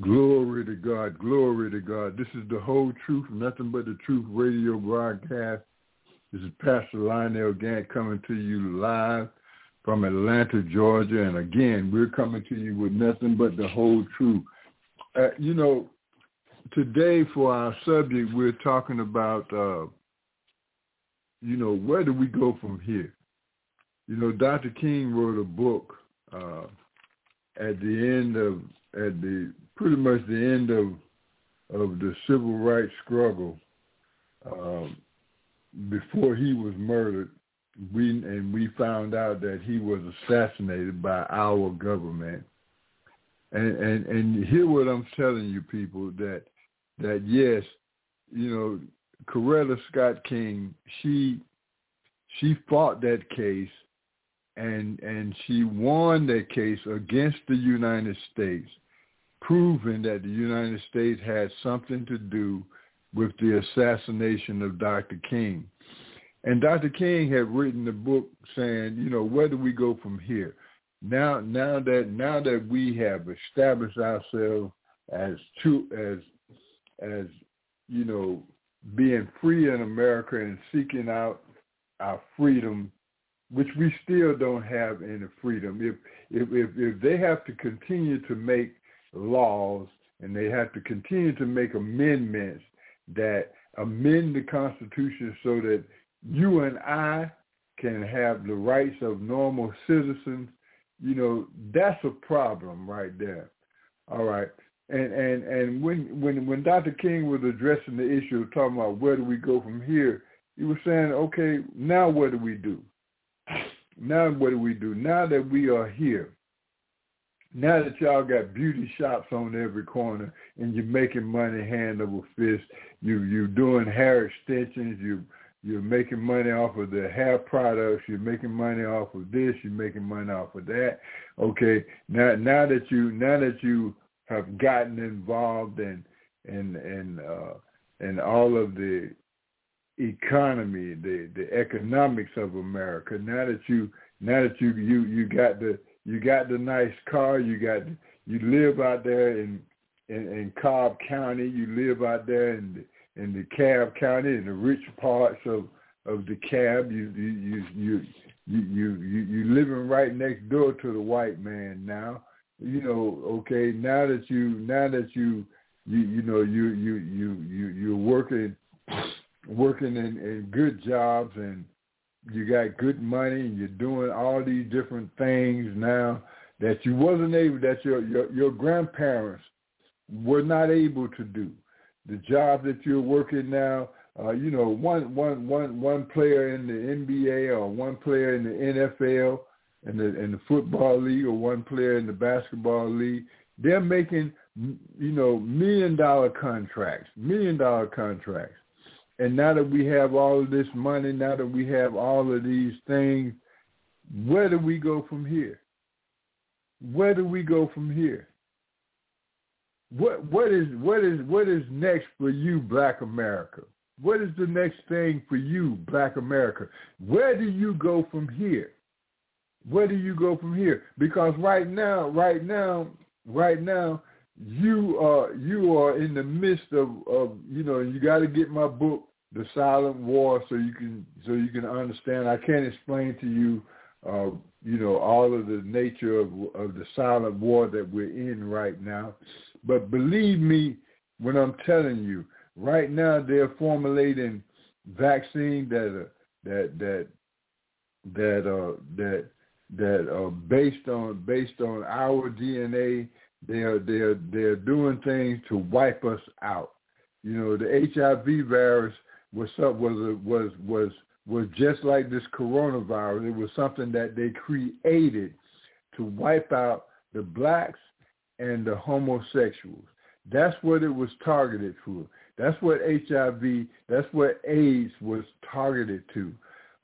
Glory to God. Glory to God. This is the whole truth, nothing but the truth radio broadcast. This is Pastor Lionel Gantt coming to you live from Atlanta, Georgia. And again, we're coming to you with nothing but the whole truth. Uh, you know, today for our subject, we're talking about, uh, you know, where do we go from here? You know, Dr. King wrote a book uh, at the end of, at the pretty much the end of of the civil rights struggle um, before he was murdered. We and we found out that he was assassinated by our government. And and and hear what I'm telling you, people that that yes, you know, Coretta Scott King, she she fought that case and and she won that case against the United States proving that the United States had something to do with the assassination of Dr. King. And Dr. King had written a book saying, you know, where do we go from here? Now, now that now that we have established ourselves as true as as you know being free in America and seeking out our freedom, which we still don't have any freedom. If if if, if they have to continue to make laws and they have to continue to make amendments that amend the Constitution so that you and I can have the rights of normal citizens, you know, that's a problem right there. All right. And and and when when when Dr. King was addressing the issue of talking about where do we go from here, he was saying, okay, now what do we do? Now what do we do? Now that we are here, now that y'all got beauty shops on every corner and you're making money hand over fist, you you doing hair extensions, you you're making money off of the hair products, you're making money off of this, you're making money off of that. Okay, now now that you now that you have gotten involved in in in uh in all of the economy, the the economics of America, now that you now that you you you got the you got the nice car, you got you live out there in in, in Cobb County, you live out there in the, in the Cab County, in the rich parts of of the Cab. You you you you you you you, living right next door to the white man now. You know, okay, now that you now that you you you know you you you you you're working working in, in good jobs and you got good money and you're doing all these different things now that you wasn't able that your your, your grandparents were not able to do. The job that you're working now, uh, you know, one one one one player in the NBA or one player in the NFL in the in the football league or one player in the basketball league, they're making you know million dollar contracts, million dollar contracts. And now that we have all of this money, now that we have all of these things, where do we go from here? Where do we go from here? What what is what is what is next for you, Black America? What is the next thing for you, Black America? Where do you go from here? Where do you go from here? Because right now, right now, right now, you are you are in the midst of, of you know you got to get my book the silent war so you can so you can understand i can't explain to you uh you know all of the nature of of the silent war that we're in right now but believe me when i'm telling you right now they're formulating vaccine that uh, that that that uh that that are based on based on our dna they're they're they're doing things to wipe us out. You know, the HIV virus was was was was was just like this coronavirus. It was something that they created to wipe out the blacks and the homosexuals. That's what it was targeted for. That's what HIV, that's what AIDS was targeted to.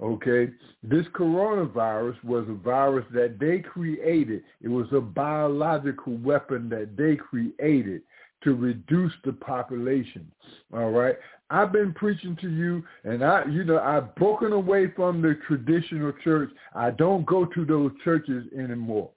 Okay? This coronavirus was a virus that they created. It was a biological weapon that they created to reduce the population. All right. I've been preaching to you and I you know, I've broken away from the traditional church. I don't go to those churches anymore.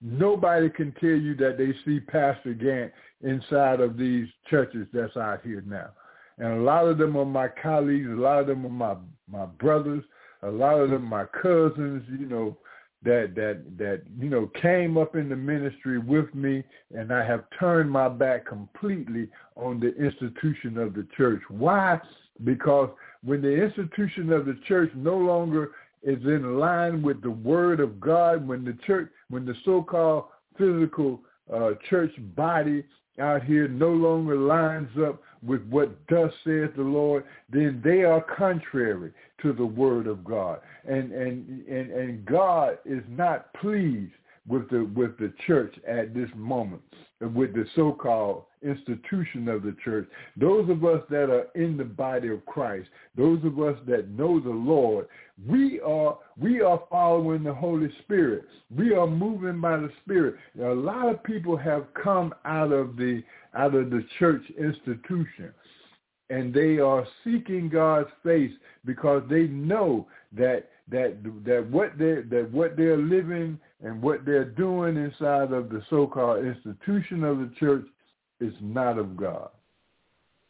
Nobody can tell you that they see Pastor Gantt inside of these churches that's out here now. And a lot of them are my colleagues, a lot of them are my my brothers, a lot of them my cousins, you know, that that that you know came up in the ministry with me and I have turned my back completely on the institution of the church. Why? Because when the institution of the church no longer is in line with the word of God, when the church when the so-called physical uh, church body out here no longer lines up with what thus saith the Lord, then they are contrary to the word of God. And and and, and God is not pleased with the with the church at this moment, with the so-called institution of the church. Those of us that are in the body of Christ, those of us that know the Lord, we are we are following the Holy Spirit. We are moving by the Spirit. A lot of people have come out of the out of the church institution and they are seeking God's face because they know that that that what they that what they're living and what they're doing inside of the so-called institution of the church is not of God.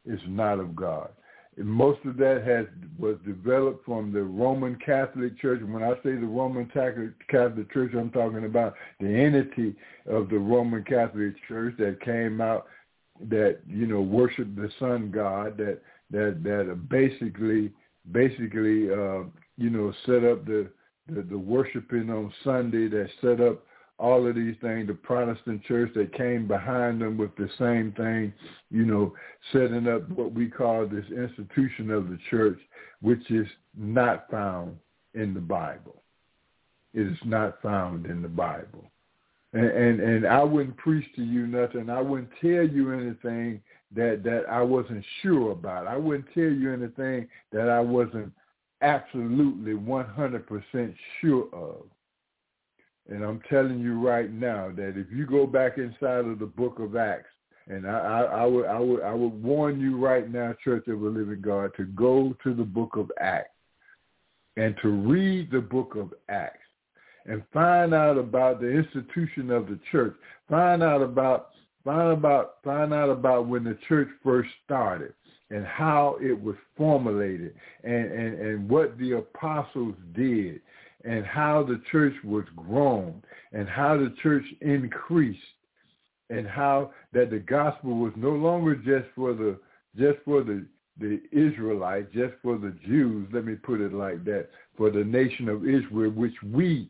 It's not of God. And most of that has was developed from the Roman Catholic Church. When I say the Roman Catholic Church, I'm talking about the entity of the Roman Catholic Church that came out that you know worship the sun god that that that basically basically uh, you know set up the, the the worshiping on Sunday that set up all of these things. The Protestant church that came behind them with the same thing, you know, setting up what we call this institution of the church, which is not found in the Bible. It is not found in the Bible. And, and I wouldn't preach to you nothing. I wouldn't tell you anything that that I wasn't sure about. I wouldn't tell you anything that I wasn't absolutely 100% sure of. And I'm telling you right now that if you go back inside of the book of Acts, and I, I, I would I would I would warn you right now, Church of the Living God, to go to the book of Acts and to read the book of Acts and find out about the institution of the church. Find out about find about find out about when the church first started and how it was formulated and, and, and what the apostles did and how the church was grown and how the church increased and how that the gospel was no longer just for the just for the the Israelites, just for the Jews, let me put it like that, for the nation of Israel, which we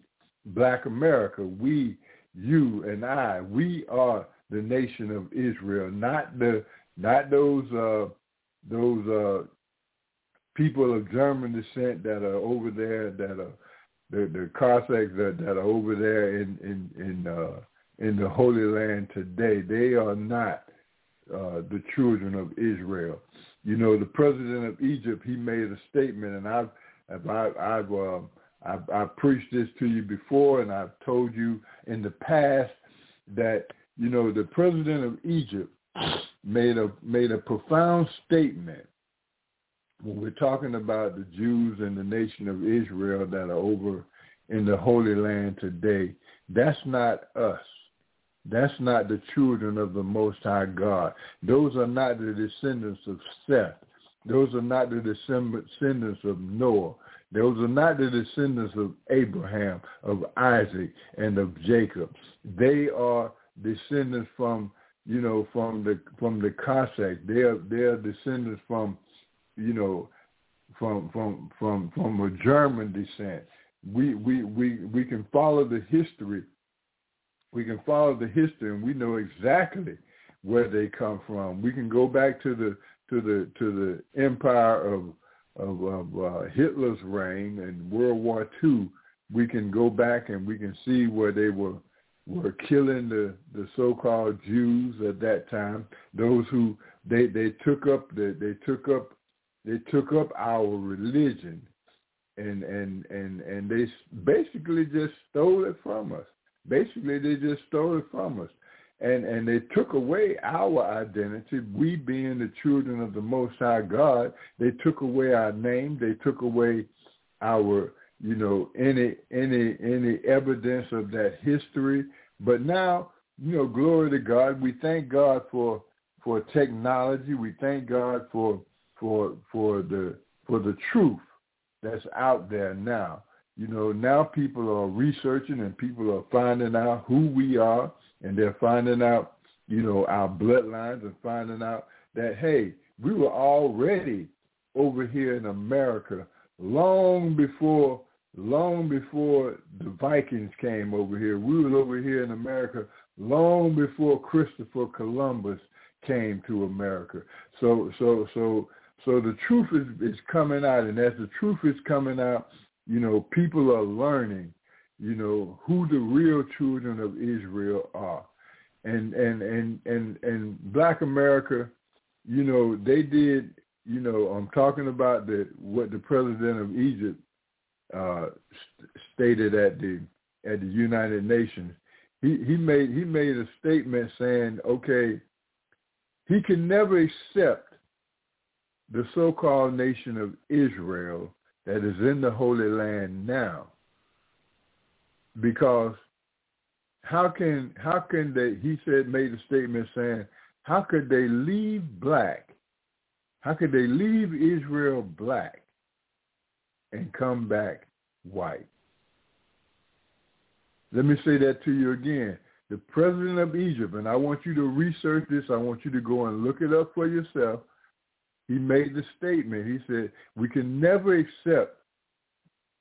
black America, we, you and I, we are the nation of Israel, not the not those uh, those uh, people of German descent that are over there that are the the Cossacks that, that are over there in in in uh, in the Holy Land today. They are not uh, the children of Israel. You know, the president of Egypt, he made a statement, and I've I've I've, uh, I've, I've preached this to you before, and I've told you in the past that you know the president of Egypt made a made a profound statement when we're talking about the Jews and the nation of Israel that are over in the Holy Land today. That's not us. That's not the children of the Most High God. Those are not the descendants of Seth. Those are not the descendants of Noah. Those are not the descendants of Abraham, of Isaac, and of Jacob. They are descendants from, you know, from the from the Cossack. They are they are descendants from, you know, from from from from a German descent. We we we we can follow the history. We can follow the history, and we know exactly where they come from. We can go back to the to the to the empire of of, of uh, Hitler's reign and World War II, we can go back and we can see where they were were killing the, the so-called Jews at that time. Those who they they took up the, they took up they took up our religion, and and and and they basically just stole it from us. Basically, they just stole it from us and and they took away our identity we being the children of the most high god. They took away our name. They took away our you know any any any evidence of that history. But now you know glory to god. We thank god for for technology. We thank god for for for the for the truth that's out there now you know now people are researching and people are finding out who we are and they're finding out, you know, our bloodlines and finding out that, hey, we were already over here in America long before long before the Vikings came over here. We were over here in America long before Christopher Columbus came to America. So so so so the truth is, is coming out and as the truth is coming out, you know, people are learning you know, who the real children of Israel are. And and and and and Black America, you know, they did. You know, I'm talking about the what the president of Egypt uh, st- stated at the at the United Nations. He he made he made a statement saying, okay, he can never accept the so-called nation of Israel that is in the Holy Land now. Because how can how can they he said made a statement saying how could they leave black how could they leave israel black and come back white? Let me say that to you again. The president of egypt and i want you to research this. I want you to go and look it up for yourself he made the statement he said we can never accept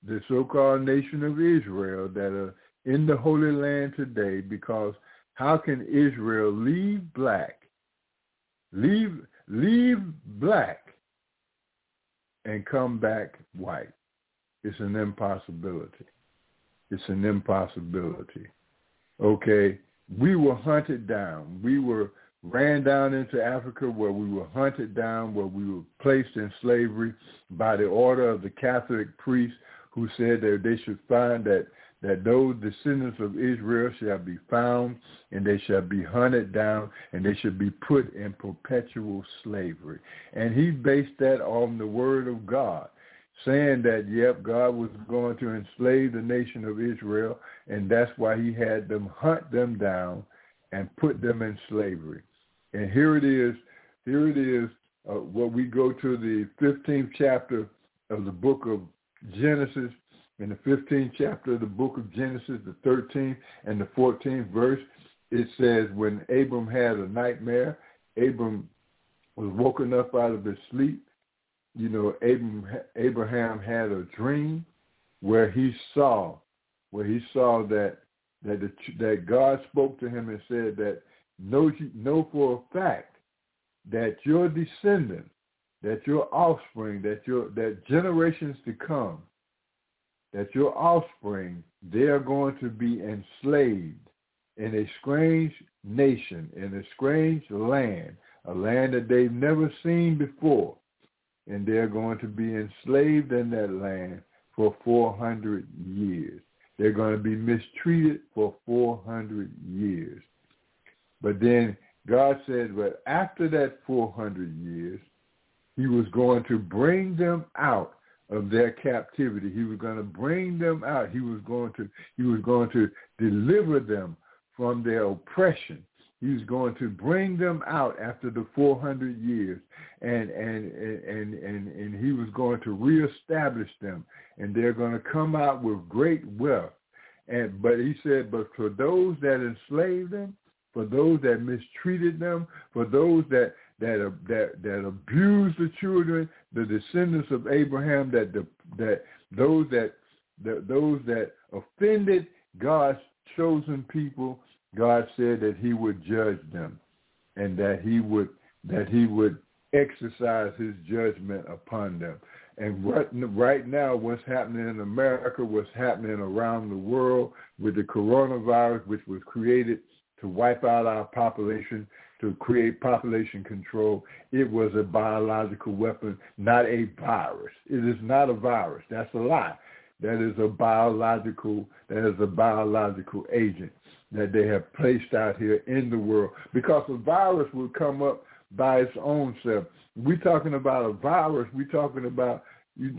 the so-called nation of Israel that are in the Holy Land today because how can Israel leave black, leave, leave black and come back white? It's an impossibility. It's an impossibility. Okay, we were hunted down. We were ran down into Africa where we were hunted down, where we were placed in slavery by the order of the Catholic priests who said that they should find that that those descendants of Israel shall be found and they shall be hunted down and they should be put in perpetual slavery. And he based that on the word of God, saying that, yep, God was going to enslave the nation of Israel and that's why he had them hunt them down and put them in slavery. And here it is, here it is, uh, what we go to the 15th chapter of the book of Genesis, in the 15th chapter of the book of Genesis, the 13th and the 14th verse, it says, when Abram had a nightmare, Abram was woken up out of his sleep. You know, Abram, Abraham had a dream where he saw, where he saw that that the, that God spoke to him and said that know know for a fact that your descendants that your offspring, that your that generations to come, that your offspring, they are going to be enslaved in a strange nation, in a strange land, a land that they've never seen before. And they're going to be enslaved in that land for 400 years. They're going to be mistreated for 400 years. But then God said, but after that 400 years, he was going to bring them out of their captivity. He was going to bring them out. He was going to he was going to deliver them from their oppression. He was going to bring them out after the 400 years, and and and and and he was going to reestablish them, and they're going to come out with great wealth. And but he said, but for those that enslaved them, for those that mistreated them, for those that that that that abuse the children, the descendants of Abraham, that the, that those that, that those that offended God's chosen people, God said that He would judge them, and that He would that He would exercise His judgment upon them. And right now, what's happening in America, what's happening around the world with the coronavirus, which was created to wipe out our population, to create population control, it was a biological weapon, not a virus. It is not a virus. That's a lie. That is a biological, that is a biological agent that they have placed out here in the world because a virus will come up by its own self. We're talking about a virus. We're talking about you.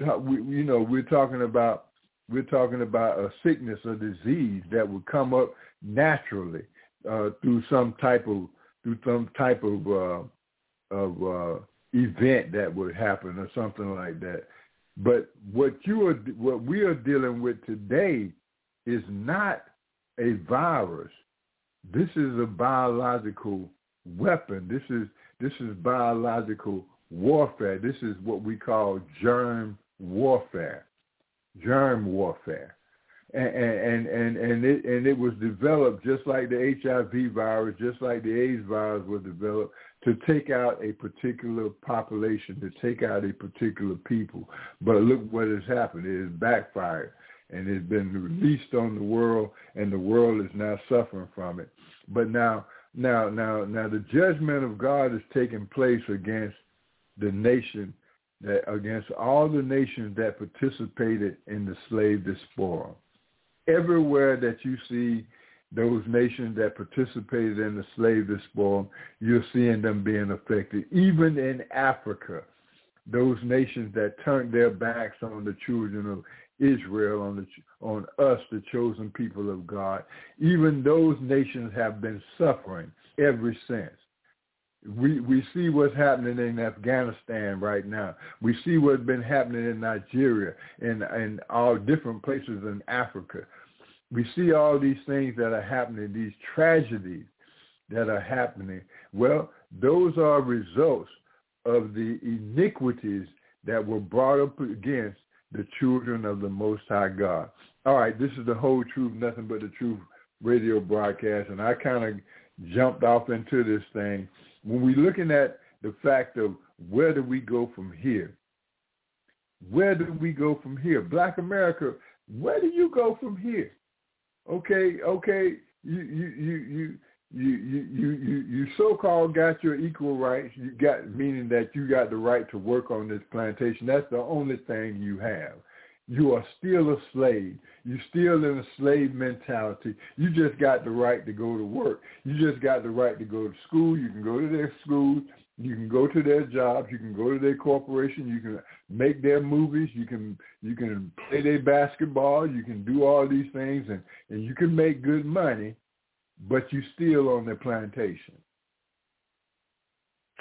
You know, we're talking about we're talking about a sickness, a disease that would come up naturally uh, through some type of through some type of uh, of uh, event that would happen or something like that. But what you are what we are dealing with today is not a virus. This is a biological weapon. This is this is biological warfare. This is what we call germ warfare. Germ warfare. And and and it and it was developed just like the HIV virus, just like the AIDS virus was developed to take out a particular population, to take out a particular people. But look what has happened. It has backfired and it's been released on the world and the world is now suffering from it. But now now, now, now, the judgment of God is taking place against the nation, that against all the nations that participated in the slave diaspora. Everywhere that you see those nations that participated in the slave diaspora, you're seeing them being affected. Even in Africa, those nations that turned their backs on the children of Israel, on the on us, the chosen people of God. Even those nations have been suffering ever since. We we see what's happening in Afghanistan right now. We see what's been happening in Nigeria and and all different places in Africa. We see all these things that are happening, these tragedies that are happening. Well, those are results of the iniquities that were brought up against the children of the Most High God. All right, this is the whole truth, nothing but the truth radio broadcast, and I kind of jumped off into this thing. When we're looking at the fact of where do we go from here? Where do we go from here? Black America, where do you go from here? Okay, okay, you you you you you you you you so-called got your equal rights. You got meaning that you got the right to work on this plantation. That's the only thing you have. You are still a slave. You're still in a slave mentality. You just got the right to go to work. You just got the right to go to school. You can go to their school. You can go to their jobs. You can go to their corporation. You can make their movies. You can you can play their basketball. You can do all these things, and and you can make good money but you still on their plantation.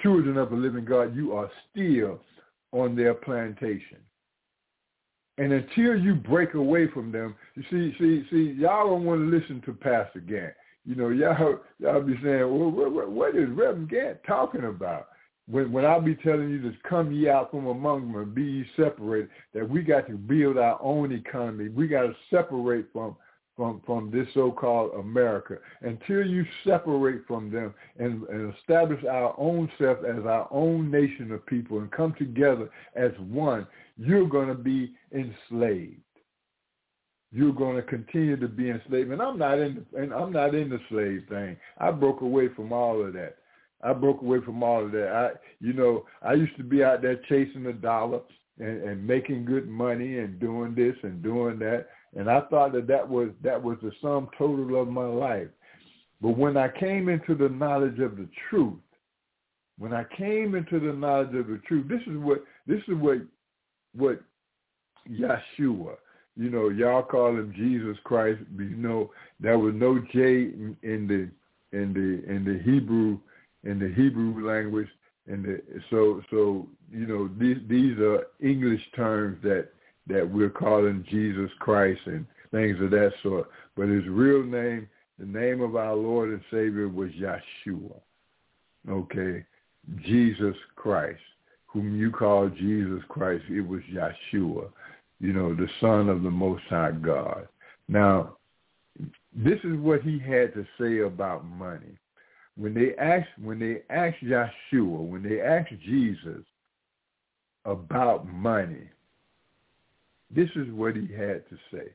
Children of the living God, you are still on their plantation. And until you break away from them, you see, see, see, y'all don't want to listen to Pastor Gantt. You know, y'all, y'all be saying, well, what, what is Reverend Gantt talking about? When, when I be telling you to come ye out from among them and be ye separated, that we got to build our own economy. We got to separate from from, from this so-called America. Until you separate from them and, and establish our own self as our own nation of people and come together as one, you're going to be enslaved. You're going to continue to be enslaved. And I'm not in and I'm not in the slave thing. I broke away from all of that. I broke away from all of that. I, you know, I used to be out there chasing the dollar and, and making good money and doing this and doing that. And I thought that that was that was the sum total of my life. But when I came into the knowledge of the truth, when I came into the knowledge of the truth, this is what this is what what Yeshua, you know, y'all call him Jesus Christ, but you know there was no J in, in the in the in the Hebrew in the Hebrew language, and so so you know these these are English terms that that we're calling Jesus Christ and things of that sort. But his real name, the name of our Lord and Savior was Yeshua. Okay, Jesus Christ, whom you call Jesus Christ, it was Yeshua, you know, the Son of the Most High God. Now, this is what he had to say about money. When they asked, when they asked Joshua, when they asked Jesus about money, this is what he had to say.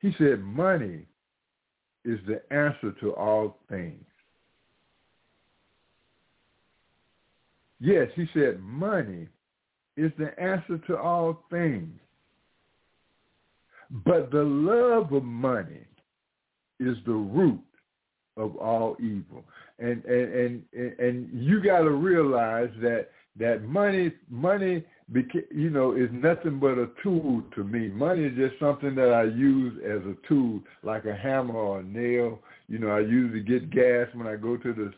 He said, money is the answer to all things. Yes, he said, money is the answer to all things. But the love of money is the root of all evil. And and and and you got to realize that that money money you know is nothing but a tool to me. Money is just something that I use as a tool, like a hammer or a nail. You know, I use to get gas when I go to the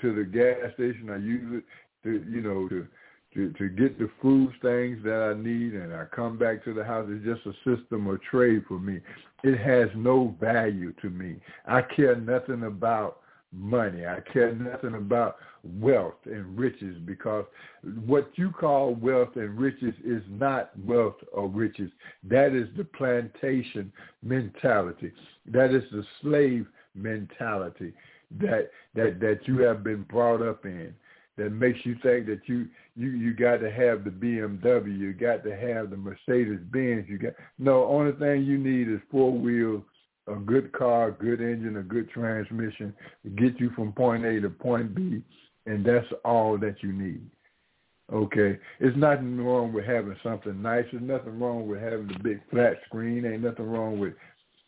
to the gas station. I use it to you know to to, to get the food things that I need and I come back to the house. It's just a system of trade for me. It has no value to me. I care nothing about money. I care nothing about wealth and riches because what you call wealth and riches is not wealth or riches. That is the plantation mentality. That is the slave mentality that that that you have been brought up in that makes you think that you you you got to have the BMW, you got to have the Mercedes Benz, you got no. Only thing you need is four wheels, a good car, good engine, a good transmission to get you from point A to point B, and that's all that you need. Okay, it's nothing wrong with having something nice. There's nothing wrong with having the big flat screen. Ain't nothing wrong with,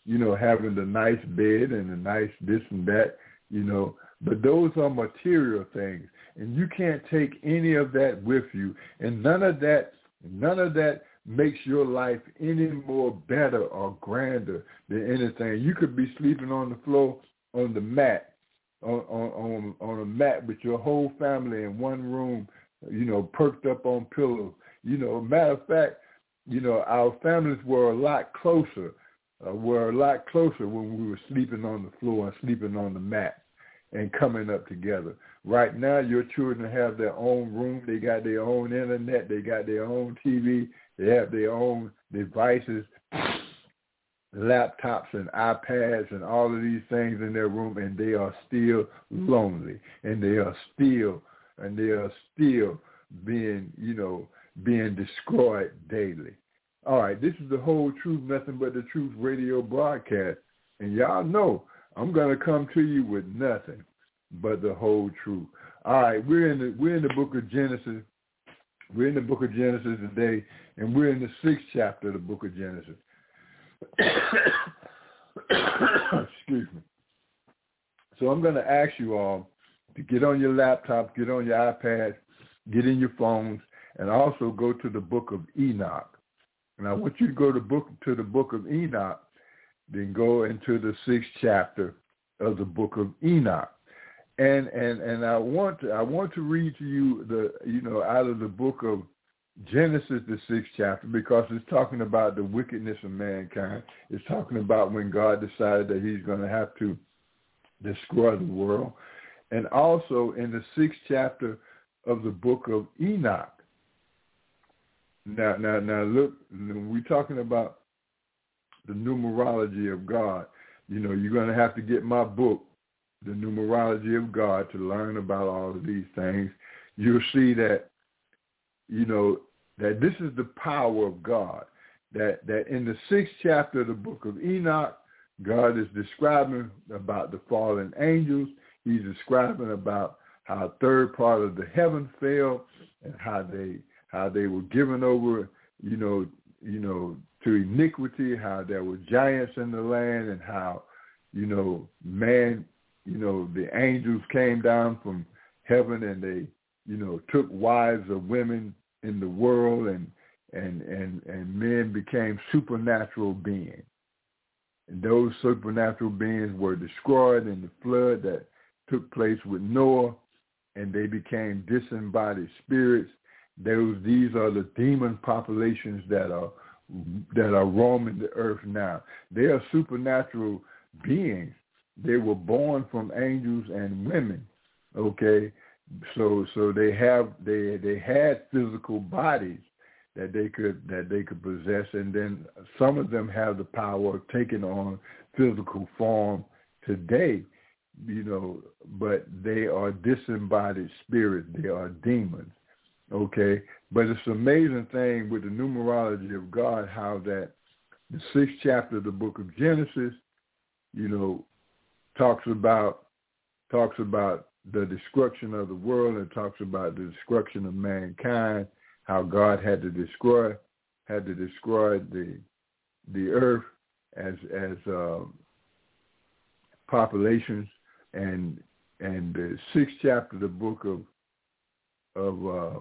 you know, having the nice bed and the nice this and that. You know, but those are material things and you can't take any of that with you. And none of that, none of that makes your life any more better or grander than anything. You could be sleeping on the floor on the mat, on on on a mat with your whole family in one room, you know, perked up on pillows. You know, matter of fact, you know, our families were a lot closer, uh, were a lot closer when we were sleeping on the floor and sleeping on the mat and coming up together. Right now, your children have their own room. They got their own internet. They got their own TV. They have their own devices, laptops and iPads and all of these things in their room, and they are still lonely, and they are still, and they are still being, you know, being destroyed daily. All right, this is the whole truth, nothing but the truth radio broadcast, and y'all know I'm gonna come to you with nothing but the whole truth. All right, we're in the we're in the book of Genesis. We're in the book of Genesis today, and we're in the sixth chapter of the book of Genesis. Excuse me. So I'm going to ask you all to get on your laptop, get on your iPad, get in your phones, and also go to the book of Enoch. And I want you to go to book to the book of Enoch, then go into the sixth chapter of the book of Enoch and and and I want to I want to read to you the you know out of the book of Genesis the sixth chapter because it's talking about the wickedness of mankind. It's talking about when God decided that He's going to have to destroy the world, and also in the sixth chapter of the book of Enoch. Now now now look, we're talking about the numerology of God. You know, you're going to have to get my book the numerology of God to learn about all of these things, you'll see that, you know, that this is the power of God. That that in the sixth chapter of the book of Enoch, God is describing about the fallen angels. He's describing about how a third part of the heaven fell and how they how they were given over, you know, you know, to iniquity, how there were giants in the land and how, you know, man you know, the angels came down from heaven and they, you know, took wives of women in the world and and and and men became supernatural beings. And those supernatural beings were destroyed in the flood that took place with Noah, and they became disembodied spirits. Those these are the demon populations that are that are roaming the earth now. They are supernatural beings they were born from angels and women. Okay, so so they have they they had physical bodies that they could that they could possess, and then some of them have the power of taking on physical form today. You know, but they are disembodied spirits. They are demons. Okay, but it's an amazing thing with the numerology of God how that the sixth chapter of the book of Genesis, you know, talks about talks about the destruction of the world and talks about the destruction of mankind, how God had to destroy had to destroy the the earth as as uh, populations and and the sixth chapter of the book of of uh,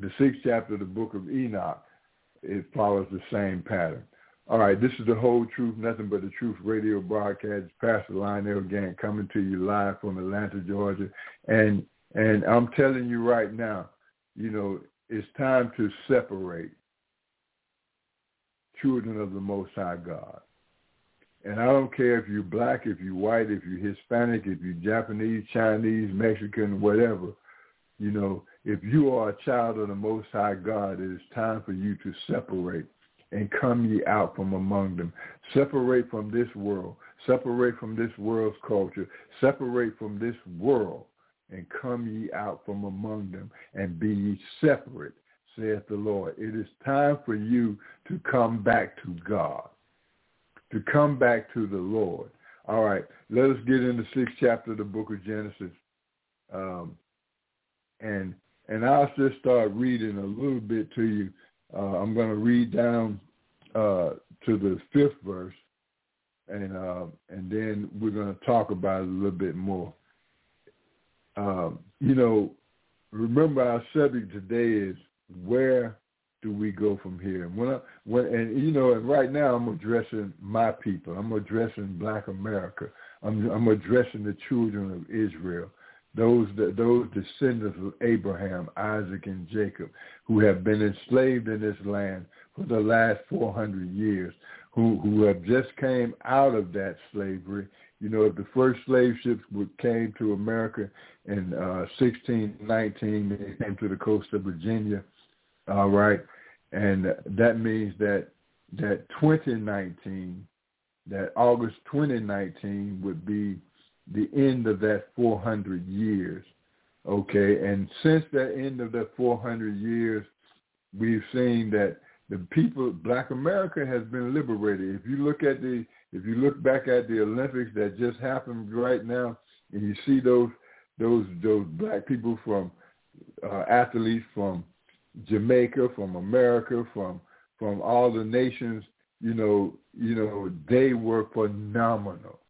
the sixth chapter of the book of Enoch, it follows the same pattern. All right, this is the whole truth, nothing but the truth radio broadcast. Pastor Lionel Gantt coming to you live from Atlanta, Georgia, and and I'm telling you right now, you know, it's time to separate children of the Most High God. And I don't care if you're black, if you're white, if you're Hispanic, if you're Japanese, Chinese, Mexican, whatever. You know, if you are a child of the Most High God, it is time for you to separate and come ye out from among them. Separate from this world. Separate from this world's culture. Separate from this world and come ye out from among them and be ye separate, saith the Lord. It is time for you to come back to God, to come back to the Lord. All right, let us get into the sixth chapter of the book of Genesis. Um, and and I'll just start reading a little bit to you. Uh, I'm going to read down uh, to the fifth verse, and uh, and then we're going to talk about it a little bit more um, you know, remember our subject today is where do we go from here? And When I, when and you know, and right now I'm addressing my people. I'm addressing Black America. I'm I'm addressing the children of Israel, those those descendants of Abraham, Isaac, and Jacob, who have been enslaved in this land for the last 400 years, who who have just came out of that slavery you know, if the first slave ships came to America in uh, 1619, they came to the coast of Virginia. All right, and that means that that 2019, that August 2019 would be the end of that 400 years. Okay, and since that end of that 400 years, we've seen that the people, Black America has been liberated. If you look at the if you look back at the Olympics that just happened right now, and you see those those those black people from uh, athletes from Jamaica, from America, from from all the nations, you know, you know, they were phenomenal.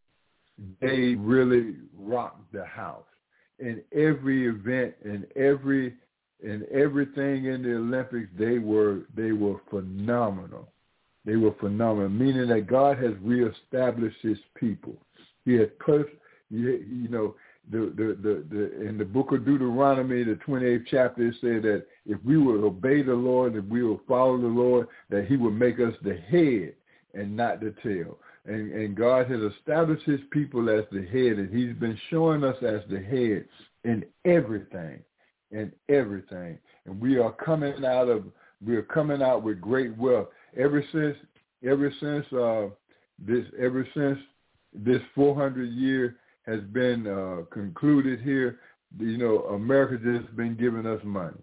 They really rocked the house. In every event, in every in everything in the Olympics, they were they were phenomenal. They were phenomenal, meaning that God has reestablished his people. He has put, you know, the, the, the, the, in the book of Deuteronomy, the 28th chapter, it said that if we will obey the Lord, if we will follow the Lord, that he will make us the head and not the tail. And, and God has established his people as the head, and he's been showing us as the head in everything, in everything. And we are coming out of, we are coming out with great wealth ever since ever since uh, this ever since this 400 year has been uh, concluded here, you know, America just been giving us money.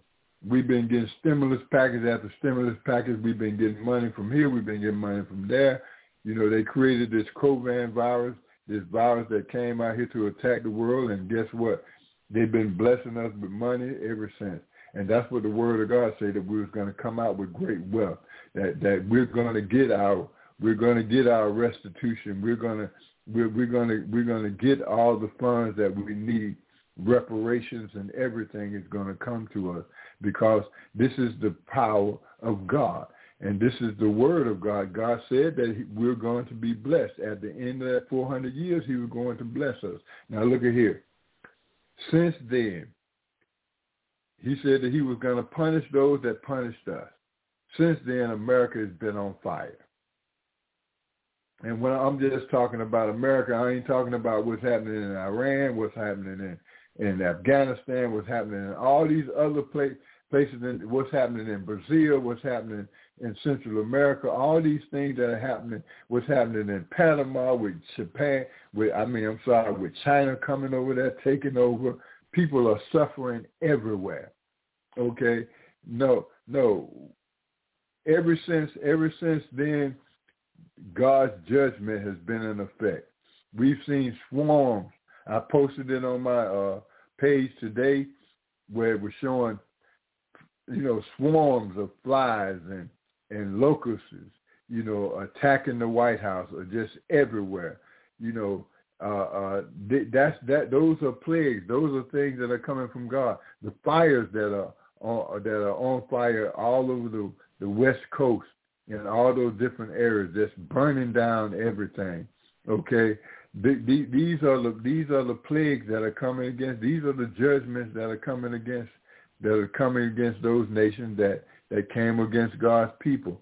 We've been getting stimulus package after stimulus package. We've been getting money from here. We've been getting money from there. You know, they created this COVID virus, this virus that came out here to attack the world. And guess what? They've been blessing us with money ever since. And that's what the word of God said that we was going to come out with great wealth that that we're going to get our we're going to get our restitution. We're going to we're, we're going to we're going to get all the funds that we need. Reparations and everything is going to come to us because this is the power of God. And this is the word of God. God said that we're going to be blessed. At the end of that 400 years, he was going to bless us. Now look at here. Since then, he said that he was going to punish those that punished us. Since then, America has been on fire. And when I'm just talking about America, I ain't talking about what's happening in Iran, what's happening in, in Afghanistan, what's happening in all these other places, in, what's happening in Brazil, what's happening in Central America, all these things that are happening, what's happening in Panama with Japan, with I mean, I'm sorry, with China coming over there, taking over, people are suffering everywhere. Okay, no, no. Ever since, ever since then, God's judgment has been in effect. We've seen swarms. I posted it on my uh, page today, where it was showing, you know, swarms of flies and and locusts, you know, attacking the White House or just everywhere. You know, uh, uh, that's that. Those are plagues. Those are things that are coming from God. The fires that are on, that are on fire all over the the West Coast and all those different areas, just burning down everything. Okay, the, the, these are the these are the plagues that are coming against. These are the judgments that are coming against that are coming against those nations that that came against God's people.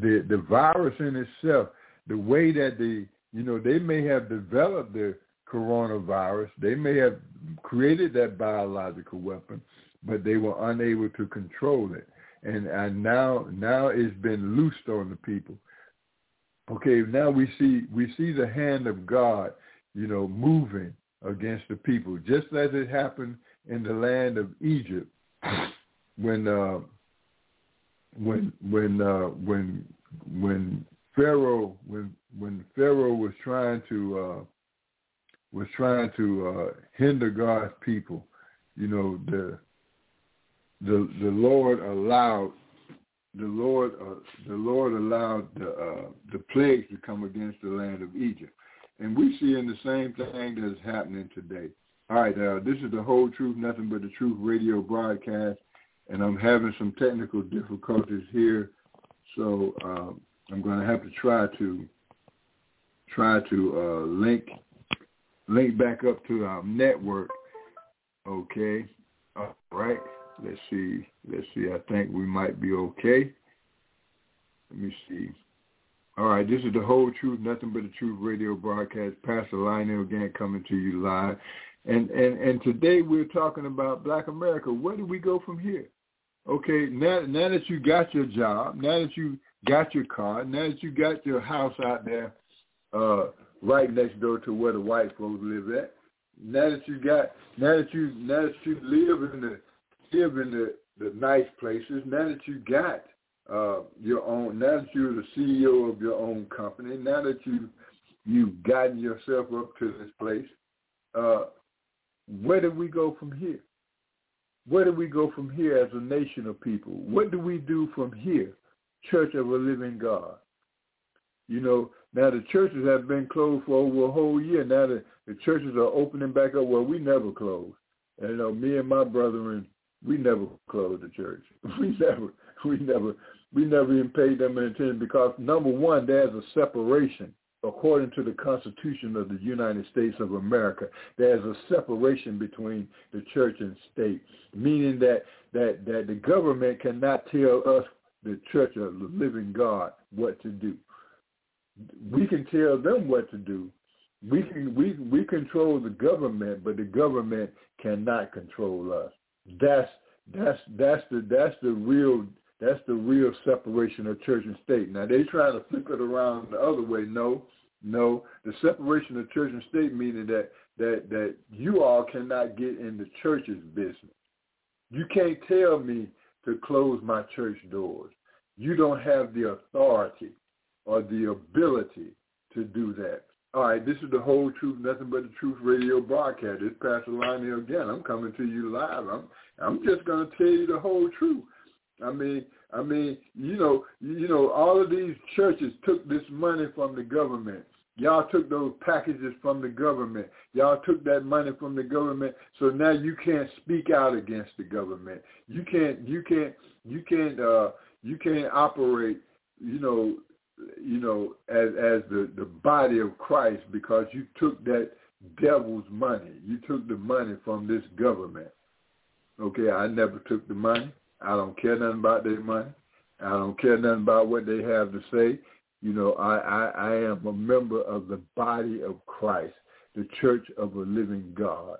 The the virus in itself, the way that the you know, they may have developed the coronavirus. They may have created that biological weapon, but they were unable to control it. And, and now, now it's been loosed on the people. Okay, now we see we see the hand of God, you know, moving against the people, just as it happened in the land of Egypt when uh, when when uh, when when Pharaoh when when Pharaoh was trying to uh, was trying to uh, hinder God's people, you know the the the Lord allowed the Lord uh, the Lord allowed the uh, the plagues to come against the land of Egypt, and we see in the same thing that is happening today. All right, uh, this is the whole truth, nothing but the truth radio broadcast, and I'm having some technical difficulties here, so um, I'm going to have to try to try to uh, link link back up to our network. Okay, all right. Let's see. Let's see. I think we might be okay. Let me see. All right, this is the whole truth, nothing but the truth radio broadcast. Pastor Lionel again coming to you live, and and and today we're talking about Black America. Where do we go from here? Okay, now now that you got your job, now that you got your car, now that you got your house out there uh, right next door to where the white folks live at, now that you got, now that you, now that you live in the, live in the, the nice places, now that you got uh, your own, now that you're the CEO of your own company, now that you, you've gotten yourself up to this place, uh, where do we go from here? Where do we go from here as a nation of people? What do we do from here? church of a living God. You know, now the churches have been closed for over a whole year. Now the, the churches are opening back up. Well, we never closed. And, you know, me and my brethren, we never closed the church. We never, we never, we never even paid them an attention because number one, there's a separation according to the Constitution of the United States of America, there's a separation between the church and state, meaning that, that, that the government cannot tell us the church of the living God what to do. We can tell them what to do. We can we we control the government, but the government cannot control us. That's that's that's the that's the real that's the real separation of church and state. Now they try to flip it around the other way. No, no. The separation of church and state meaning that that that you all cannot get in the church's business. You can't tell me to close my church doors. You don't have the authority or the ability to do that. All right, this is the whole truth, nothing but the truth radio broadcast. It's Pastor Lionel again. I'm coming to you live. I'm I'm just gonna tell you the whole truth. I mean, I mean, you know, you know, all of these churches took this money from the government. Y'all took those packages from the government. Y'all took that money from the government. So now you can't speak out against the government. You can't you can't you can't uh you can't operate, you know, you know, as as the the body of Christ because you took that devil's money. You took the money from this government. Okay, I never took the money. I don't care nothing about their money. I don't care nothing about what they have to say. You know, I, I, I am a member of the body of Christ, the church of a living God,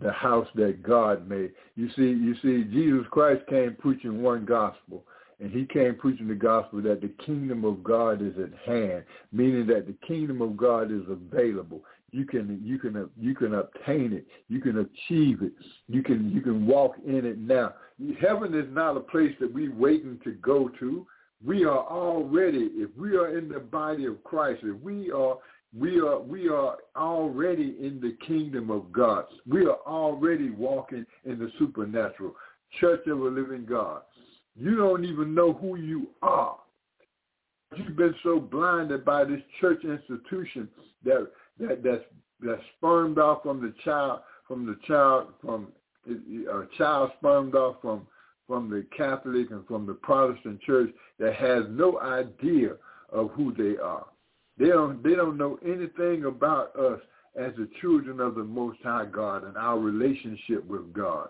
the house that God made. You see, you see, Jesus Christ came preaching one gospel, and he came preaching the gospel that the kingdom of God is at hand, meaning that the kingdom of God is available. You can you can you can obtain it. You can achieve it. You can you can walk in it now. Heaven is not a place that we're waiting to go to. We are already, if we are in the body of Christ, if we are we are we are already in the kingdom of God. We are already walking in the supernatural. Church of a living God. You don't even know who you are. You've been so blinded by this church institution that that that's that's spermed off from the child from the child from a child spermed off from from the Catholic and from the Protestant church that has no idea of who they are. They don't they don't know anything about us as the children of the Most High God and our relationship with God.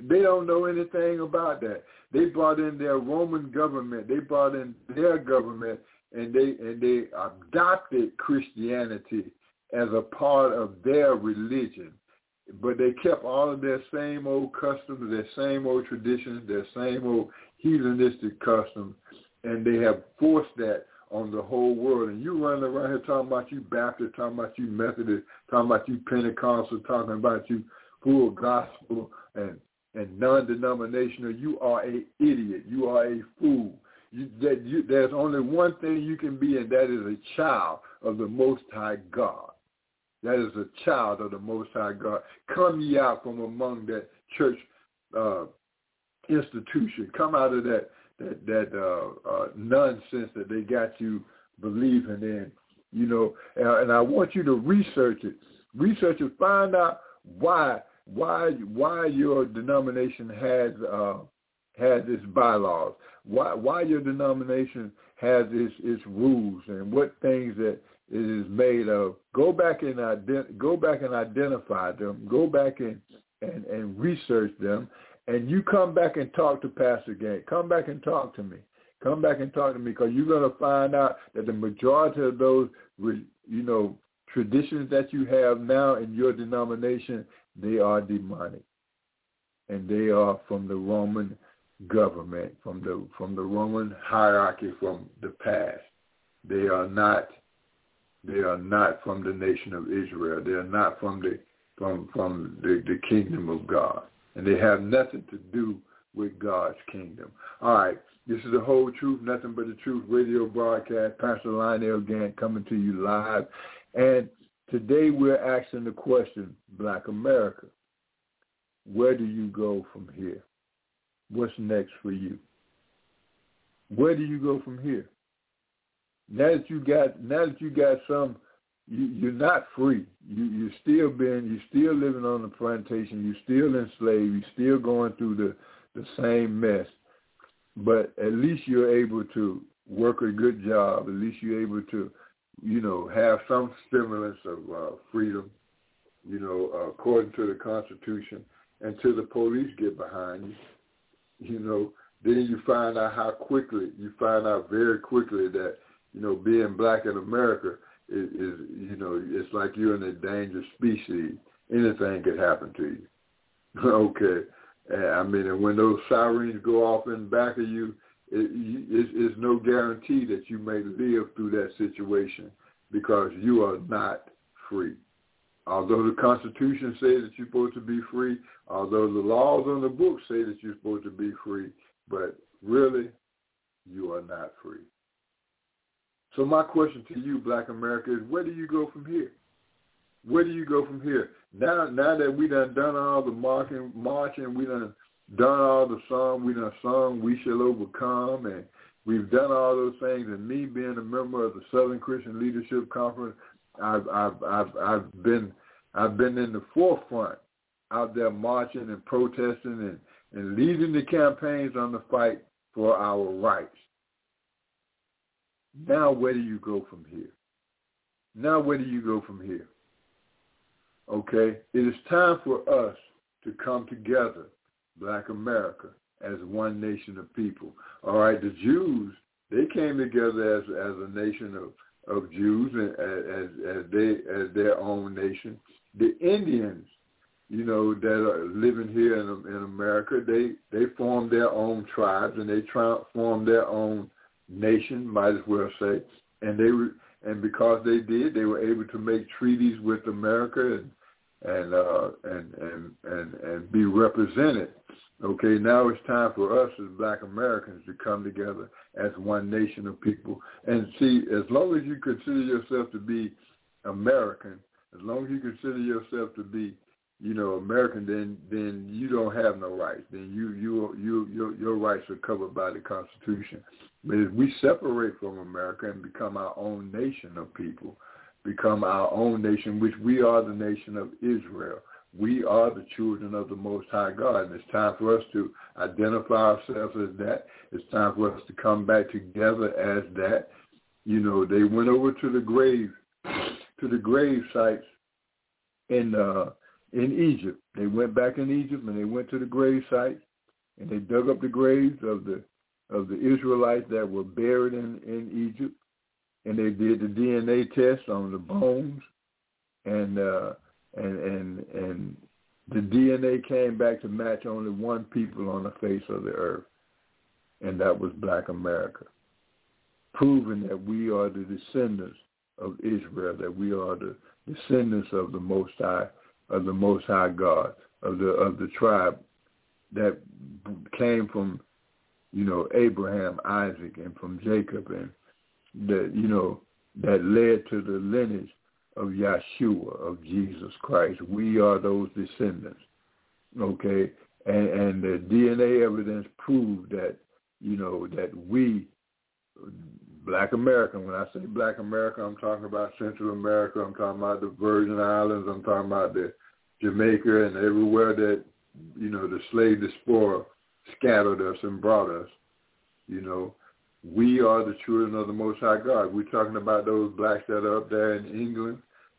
They don't know anything about that. They brought in their Roman government. They brought in their government, and they and they adopted Christianity as a part of their religion. But they kept all of their same old customs, their same old traditions, their same old heathenistic customs, and they have forced that on the whole world. And you running around here talking about you Baptist, talking about you Methodist, talking about you Pentecostal, talking about you full gospel and and non-denominational. You are a idiot. You are a fool. You, that you, there's only one thing you can be, and that is a child of the Most High God. That is a child of the Most High God. Come ye out from among that church uh, institution. Come out of that that that uh, uh, nonsense that they got you believing in. You know, and, and I want you to research it. Research it. Find out why why why your denomination has uh, has its bylaws. Why why your denomination has its its rules and what things that it is made of. Go back and ident- go back and identify them. Go back and, and, and research them. And you come back and talk to Pastor Gantt. Come back and talk to me. Come back and talk to me because you're going to find out that the majority of those, you know, traditions that you have now in your denomination, they are demonic. And they are from the Roman government, from the from the Roman hierarchy from the past. They are not they are not from the nation of Israel. They are not from the from from the, the kingdom of God. And they have nothing to do with God's kingdom. All right. This is the whole truth, nothing but the truth radio broadcast. Pastor Lionel Gantt coming to you live. And today we're asking the question, Black America, where do you go from here? What's next for you? Where do you go from here? Now that you got now that you got some you, you're not free. You you're still being you're still living on the plantation, you're still enslaved, you're still going through the, the same mess. But at least you're able to work a good job. At least you're able to, you know, have some stimulus of uh, freedom, you know, uh, according to the Constitution. Until the police get behind you, you know, then you find out how quickly you find out very quickly that you know, being black in America is, is you know, it's like you're an endangered species. Anything could happen to you. okay. And, I mean, and when those sirens go off in back of you, it, it's, no guarantee that you may live through that situation because you are not free. Although the Constitution says that you're supposed to be free, although the laws on the book say that you're supposed to be free, but really, you are not free. So my question to you, Black America, is where do you go from here? Where do you go from here? Now, now that we done done all the marching, marching, we done done all the song, we done sung, we shall overcome, and we've done all those things. And me being a member of the Southern Christian Leadership Conference, I've, I've, I've, I've been, I've been in the forefront out there marching and protesting and, and leading the campaigns on the fight for our rights. Now where do you go from here? Now where do you go from here? Okay? It is time for us to come together, Black America, as one nation of people. All right, the Jews, they came together as as a nation of, of Jews and as as they as their own nation. The Indians, you know, that are living here in in America, they they formed their own tribes and they try, formed their own nation, might as well say, and they were, and because they did, they were able to make treaties with America and and uh, and and and and be represented. Okay, now it's time for us as Black Americans to come together as one nation of people. And see, as long as you consider yourself to be American, as long as you consider yourself to be, you know, American, then then you don't have no rights. Then you you you your your rights are covered by the Constitution. But if we separate from America and become our own nation of people, become our own nation, which we are the nation of Israel. We are the children of the Most High God. And it's time for us to identify ourselves as that. It's time for us to come back together as that. You know, they went over to the grave, to the grave sites and uh, in Egypt. They went back in Egypt and they went to the grave site and they dug up the graves of the of the Israelites that were buried in, in Egypt. And they did the DNA test on the bones, and uh, and and and the DNA came back to match only one people on the face of the earth, and that was Black America, proving that we are the descendants of Israel, that we are the descendants of the Most High, of the Most High God, of the of the tribe that came from, you know, Abraham, Isaac, and from Jacob, and that you know that led to the lineage of Yeshua, of Jesus Christ. We are those descendants. Okay? And and the DNA evidence proved that, you know, that we Black American, when I say Black America, I'm talking about Central America, I'm talking about the Virgin Islands, I'm talking about the Jamaica and everywhere that, you know, the slave diaspora scattered us and brought us, you know, we are the children of the Most High God. We're talking about those blacks that are up there in England,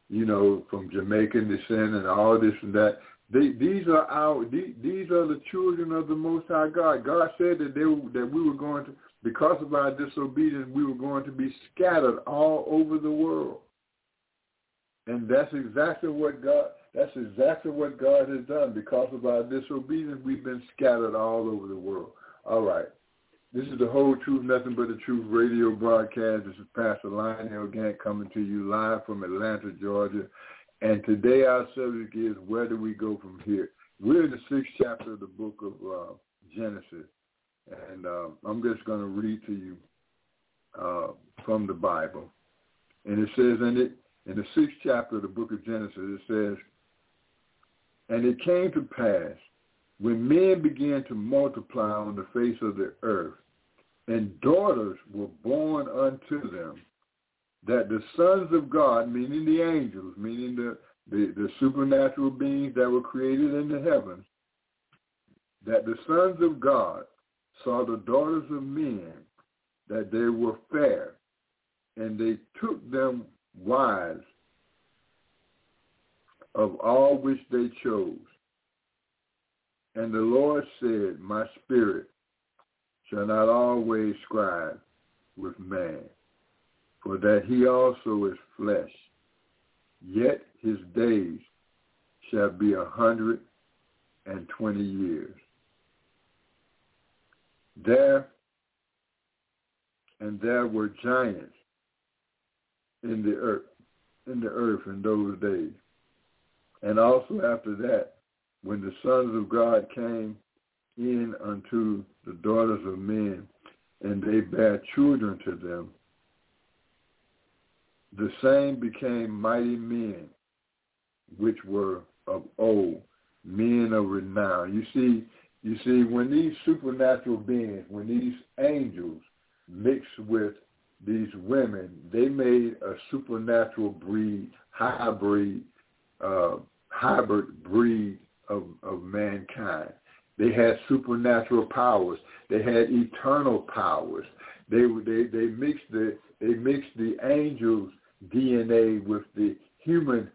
you know, from Jamaican descent and all this and that. They, these are our these are the children of the Most High God. God said that they that we were going to because of our disobedience we were going to be scattered all over the world. And that's exactly what God that's exactly what God has done. Because of our disobedience we've been scattered all over the world. All right. This is the Whole Truth, Nothing But the Truth radio broadcast. This is Pastor Lionel Gantt coming to you live from Atlanta, Georgia. And today our subject is where do we go from here? We're in the sixth chapter of the book of uh, Genesis. And uh, I'm just going to read to you uh, from the Bible. And it says in it, in the sixth chapter of the book of Genesis, it says, And it came to pass when men began to multiply on the face of the earth, and daughters were born unto them, that the sons of God, meaning the angels, meaning the, the, the supernatural beings that were created in the heavens, that the sons of God saw the daughters of men, that they were fair, and they took them wives of all which they chose. And the Lord said, My spirit shall not always strive with man, for that he also is flesh. Yet his days shall be a hundred and twenty years. There and there were giants in the earth in the earth in those days. And also after that when the sons of God came in unto the daughters of men, and they bare children to them, the same became mighty men, which were of old, men of renown. You see, you see, when these supernatural beings, when these angels mixed with these women, they made a supernatural breed, hybrid, uh, hybrid breed of, of mankind. They had supernatural powers. They had eternal powers. They they they mixed the they mixed the angels' DNA with the human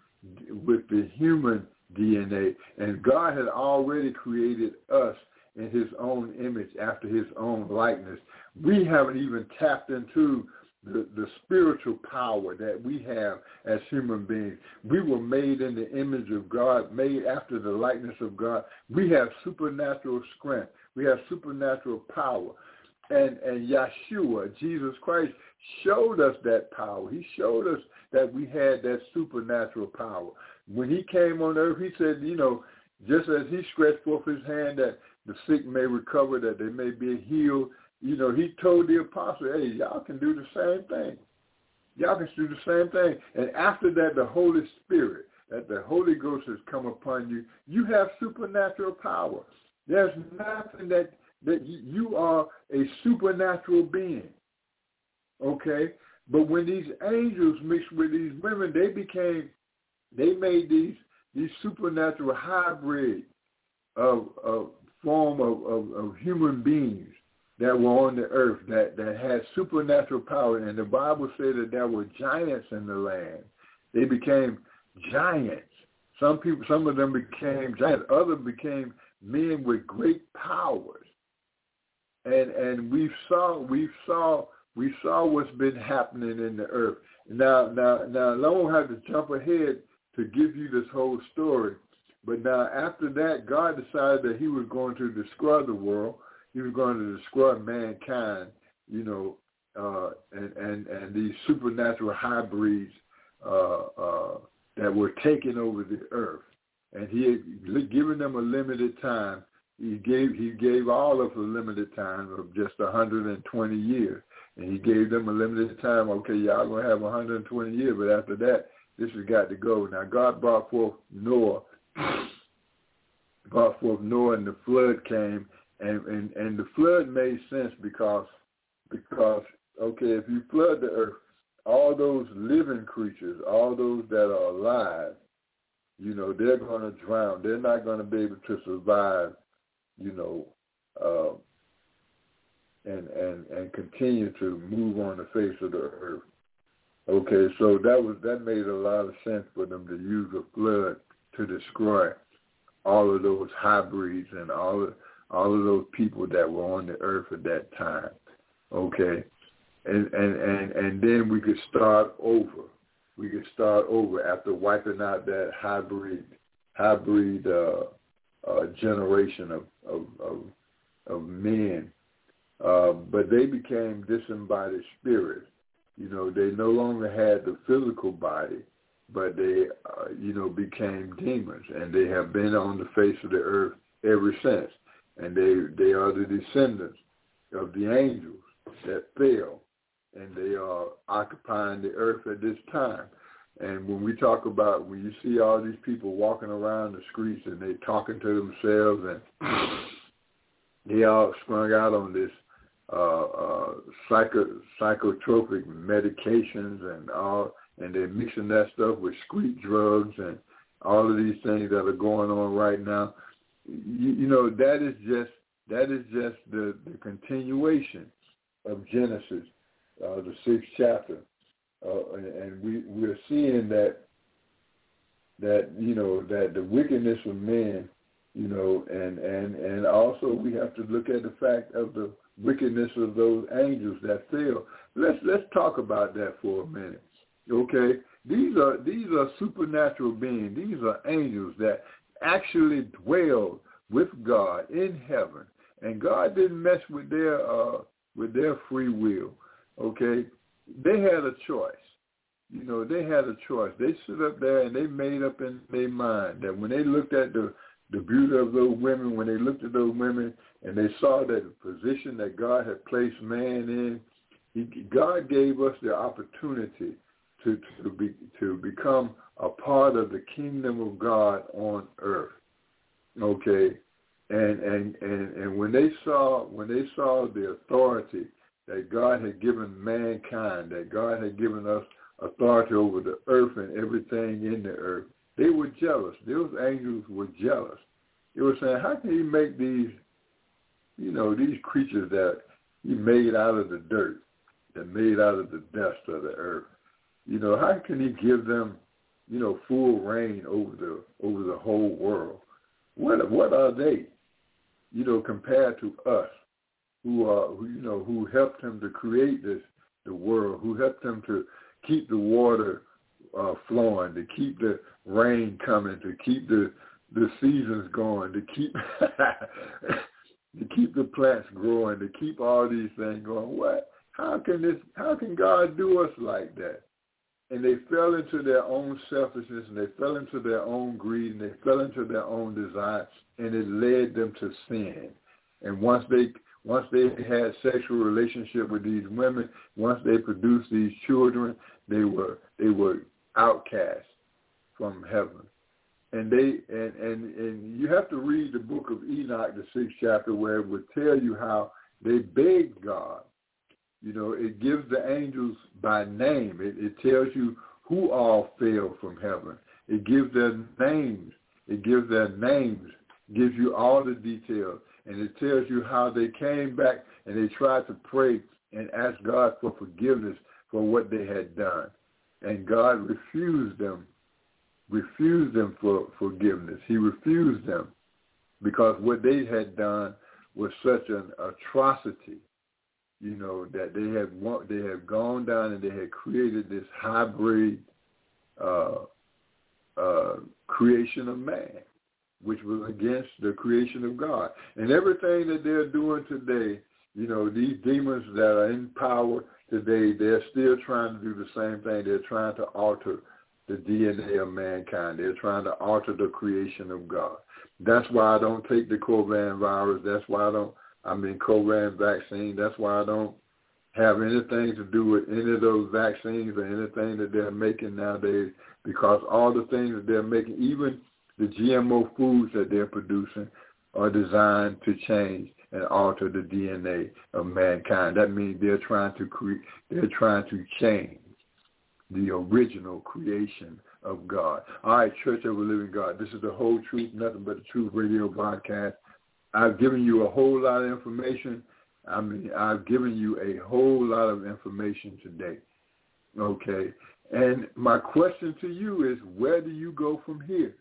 with the human DNA, and God had already created us in His own image, after His own likeness. We haven't even tapped into the, the spiritual power that we have as human beings. We were made in the image of God, made after the likeness of God. We have supernatural strength. We have supernatural power. And, and Yeshua, Jesus Christ, showed us that power. He showed us that we had that supernatural power. When he came on earth, he said, you know, just as he stretched forth his hand that the sick may recover, that they may be healed, you know, he told the apostle, hey, y'all can do the same thing. Y'all can do the same thing. And after that, the Holy Spirit, that the Holy Ghost has come upon you, you have supernatural power. There's nothing that, that you are a supernatural being. Okay? But when these angels mixed with these women, they became, they made these these supernatural hybrid of, of form of, of, of human beings that were on the earth that, that had supernatural power. And the Bible said that there were giants in the land. They became giants. Some people, some of them became giants. Others became men with great powers. And and we saw we saw we saw what's been happening in the earth. Now now now I don't have to jump ahead to give you this whole story. But now after that, God decided that he was going to destroy the world. He was going to destroy mankind, you know, uh, and, and, and these supernatural hybrids uh, uh, that were taking over the earth. And he had given them a limited time. He gave he gave all of a limited time of just 120 years. And he gave them a limited time. Okay, y'all gonna have 120 years, but after that, this has got to go. Now God brought forth Noah, brought forth Noah, and the flood came, and and and the flood made sense because because okay, if you flood the earth, all those living creatures, all those that are alive, you know, they're going to drown. They're not going to be able to survive, you know, uh, and and and continue to move on the face of the earth. Okay, so that was that made a lot of sense for them to use a flood to destroy all of those hybrids and all of all of those people that were on the earth at that time. Okay, and and and and then we could start over. We could start over after wiping out that hybrid hybrid uh, uh, generation of of of, of men, uh, but they became disembodied spirits you know, they no longer had the physical body, but they, uh, you know, became demons, and they have been on the face of the earth ever since. And they they are the descendants of the angels that fell, and they are occupying the earth at this time. And when we talk about when you see all these people walking around the streets and they talking to themselves and they all sprung out on this uh, uh, psycho, psychotropic medications and all, and they're mixing that stuff with street drugs and all of these things that are going on right now. You, you know, that is just that is just the, the continuation of Genesis, uh, the sixth chapter, uh, and, we we're seeing that that you know that the wickedness of men, you know, and and and also we have to look at the fact of the wickedness of those angels that fell. Let's let's talk about that for a minute. Okay? These are these are supernatural beings. These are angels that actually dwell with God in heaven. And God didn't mess with their uh with their free will. Okay? They had a choice. You know, they had a choice. They stood up there and they made up in their mind that when they looked at the the beauty of those women, when they looked at those women and they saw that the position that God had placed man in, he, God gave us the opportunity to to be to become a part of the kingdom of God on earth. Okay, and and and and when they saw when they saw the authority that God had given mankind, that God had given us authority over the earth and everything in the earth, they were jealous. Those angels were jealous. They were saying, how can he make these you know, these creatures that he made out of the dirt, and made out of the dust of the earth. You know, how can he give them, you know, full reign over the over the whole world? What what are they, you know, compared to us, who are who you know who helped him to create this the world, who helped him to keep the water uh, flowing, to keep the rain coming, to keep the the seasons going, to keep to keep the plants growing, to keep all these things going. What? how can this? How can God do us like that? And they fell into their own selfishness, and they fell into their own greed, and they fell into their own desire, and it led them to sin. And once they once they had sexual relationship with these women, once they produced these children, they were they were outcast from heaven. And they and, and and you have to read the book of Enoch, the sixth chapter, where it would tell you how they begged God. You know, it gives the angels by name. It, it tells you who all fell from heaven. It gives their names. It gives their names. Gives you all the details, and it tells you how they came back and they tried to pray and ask God for forgiveness for what they had done and God refused them, refused them for forgiveness. He refused them because what they had done was such an atrocity, you know, that they have they had gone down and they had created this hybrid uh, uh, creation of man, which was against the creation of God. And everything that they're doing today, you know, these demons that are in power, today, they're still trying to do the same thing. They're trying to alter the DNA of mankind. They're trying to alter the creation of God. That's why I don't take the COVID virus. That's why I don't, I mean, COVID vaccine. That's why I don't have anything to do with any of those vaccines or anything that they're making nowadays because all the things that they're making, even the GMO foods that they're producing, are designed to change and alter the DNA of mankind. That means they're trying to create, they're trying to change the original creation of God. All right, Church of the Living God, this is the whole truth, nothing but the truth radio broadcast. I've given you a whole lot of information. I mean, I've given you a whole lot of information today. Okay. And my question to you is, where do you go from here?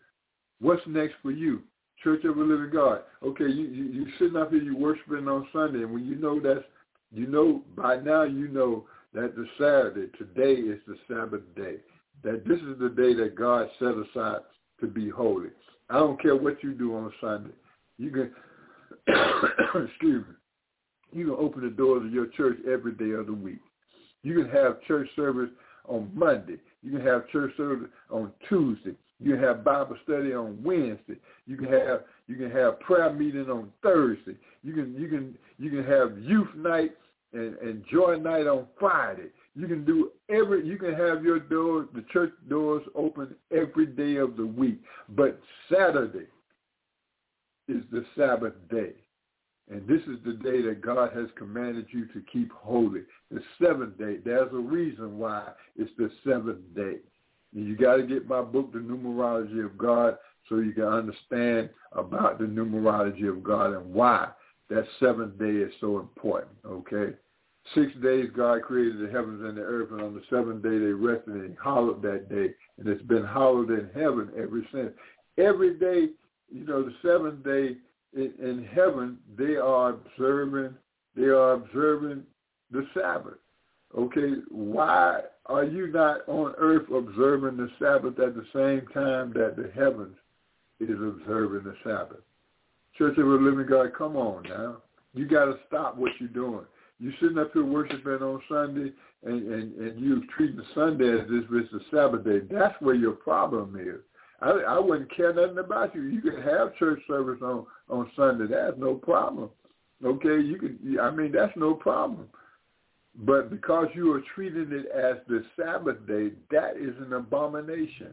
What's next for you? Church of the Living God. Okay, you, you you sitting up here, you worshiping on Sunday, and when you know that's, you know by now you know that the Saturday today is the Sabbath day. That this is the day that God set aside to be holy. I don't care what you do on Sunday. You can, excuse me, you can open the doors of your church every day of the week. You can have church service on Monday. You can have church service on Tuesday. You can have Bible study on Wednesday. You can have you can have prayer meeting on Thursday. You can you can you can have youth night and, and joy night on Friday. You can do every you can have your doors the church doors open every day of the week. But Saturday is the Sabbath day. And this is the day that God has commanded you to keep holy. The seventh day. There's a reason why it's the seventh day. You got to get my book, The Numerology of God, so you can understand about the numerology of God and why that seventh day is so important, okay? Six days God created the heavens and the earth, and on the seventh day they rested and hallowed that day, and it's been hallowed in heaven ever since. Every day, you know, the seventh day in, in heaven, they are observing, they are observing the Sabbath. Okay, why are you not on earth observing the Sabbath at the same time that the heavens is observing the Sabbath? Church of the Living God, come on now. You got to stop what you're doing. You're sitting up here worshiping on Sunday, and, and, and you treating the Sunday as if it's the Sabbath day. That's where your problem is. I, I wouldn't care nothing about you. You can have church service on on Sunday. That's no problem. Okay, you can. I mean, that's no problem. But because you are treating it as the Sabbath day, that is an abomination.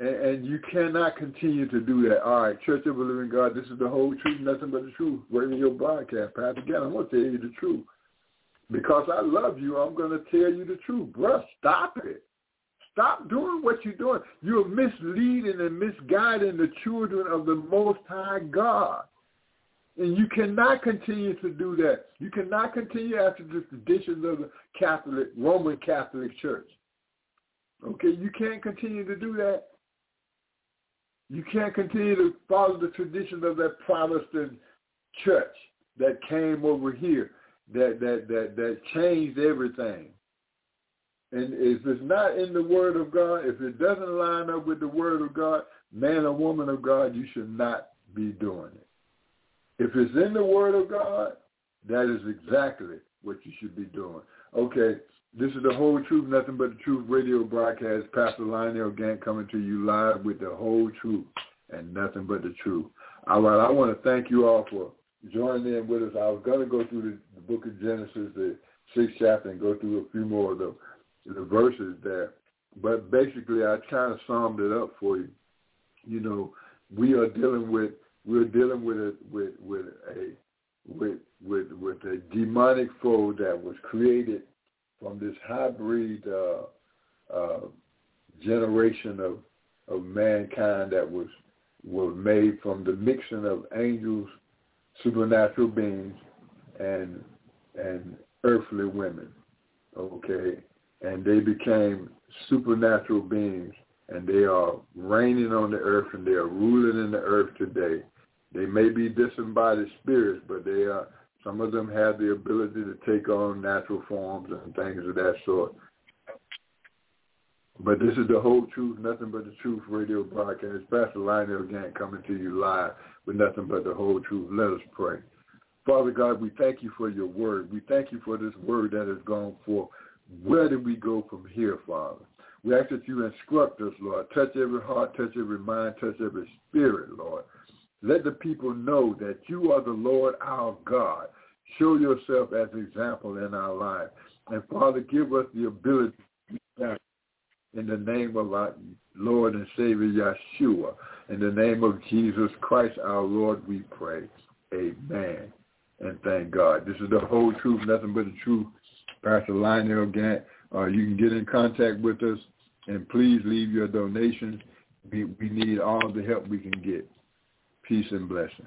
And, and you cannot continue to do that. All right, Church of the Living God, this is the whole truth, nothing but the truth. your broadcast, Pastor. Again, I'm going to tell you the truth. Because I love you, I'm going to tell you the truth. Bruh, stop it. Stop doing what you're doing. You're misleading and misguiding the children of the Most High God. And you cannot continue to do that. You cannot continue after the traditions of the Catholic, Roman Catholic Church. Okay, you can't continue to do that. You can't continue to follow the traditions of that Protestant church that came over here, that that that that changed everything. And if it's not in the Word of God, if it doesn't line up with the Word of God, man or woman of God, you should not be doing it. If it's in the Word of God, that is exactly what you should be doing. Okay, this is the Whole Truth, Nothing But the Truth radio broadcast. Pastor Lionel Gantt coming to you live with the whole truth and nothing but the truth. All right, I want to thank you all for joining in with us. I was going to go through the, the book of Genesis, the sixth chapter, and go through a few more of the, the verses there. But basically, I kind of summed it up for you. You know, we are dealing with we're dealing with a with with a with with with a demonic foe that was created from this hybrid uh, uh, generation of of mankind that was was made from the mixing of angels, supernatural beings, and and earthly women. Okay, and they became supernatural beings, and they are reigning on the earth, and they are ruling in the earth today. They may be disembodied spirits, but they are. Some of them have the ability to take on natural forms and things of that sort. But this is the whole truth, nothing but the truth radio broadcast. Pastor Lionel again coming to you live with nothing but the whole truth. Let us pray. Father God, we thank you for your word. We thank you for this word that has gone forth. Where do we go from here, Father? We ask that you instruct us, Lord. Touch every heart, touch every mind, touch every spirit, Lord. Let the people know that you are the Lord our God. Show yourself as example in our life. And Father, give us the ability in the name of our Lord and Savior Yeshua. In the name of Jesus Christ our Lord, we pray. Amen. And thank God. This is the whole truth, nothing but the truth. Pastor Lionel Gantt. Uh, you can get in contact with us, and please leave your donations. We, we need all the help we can get. Peace and blessing.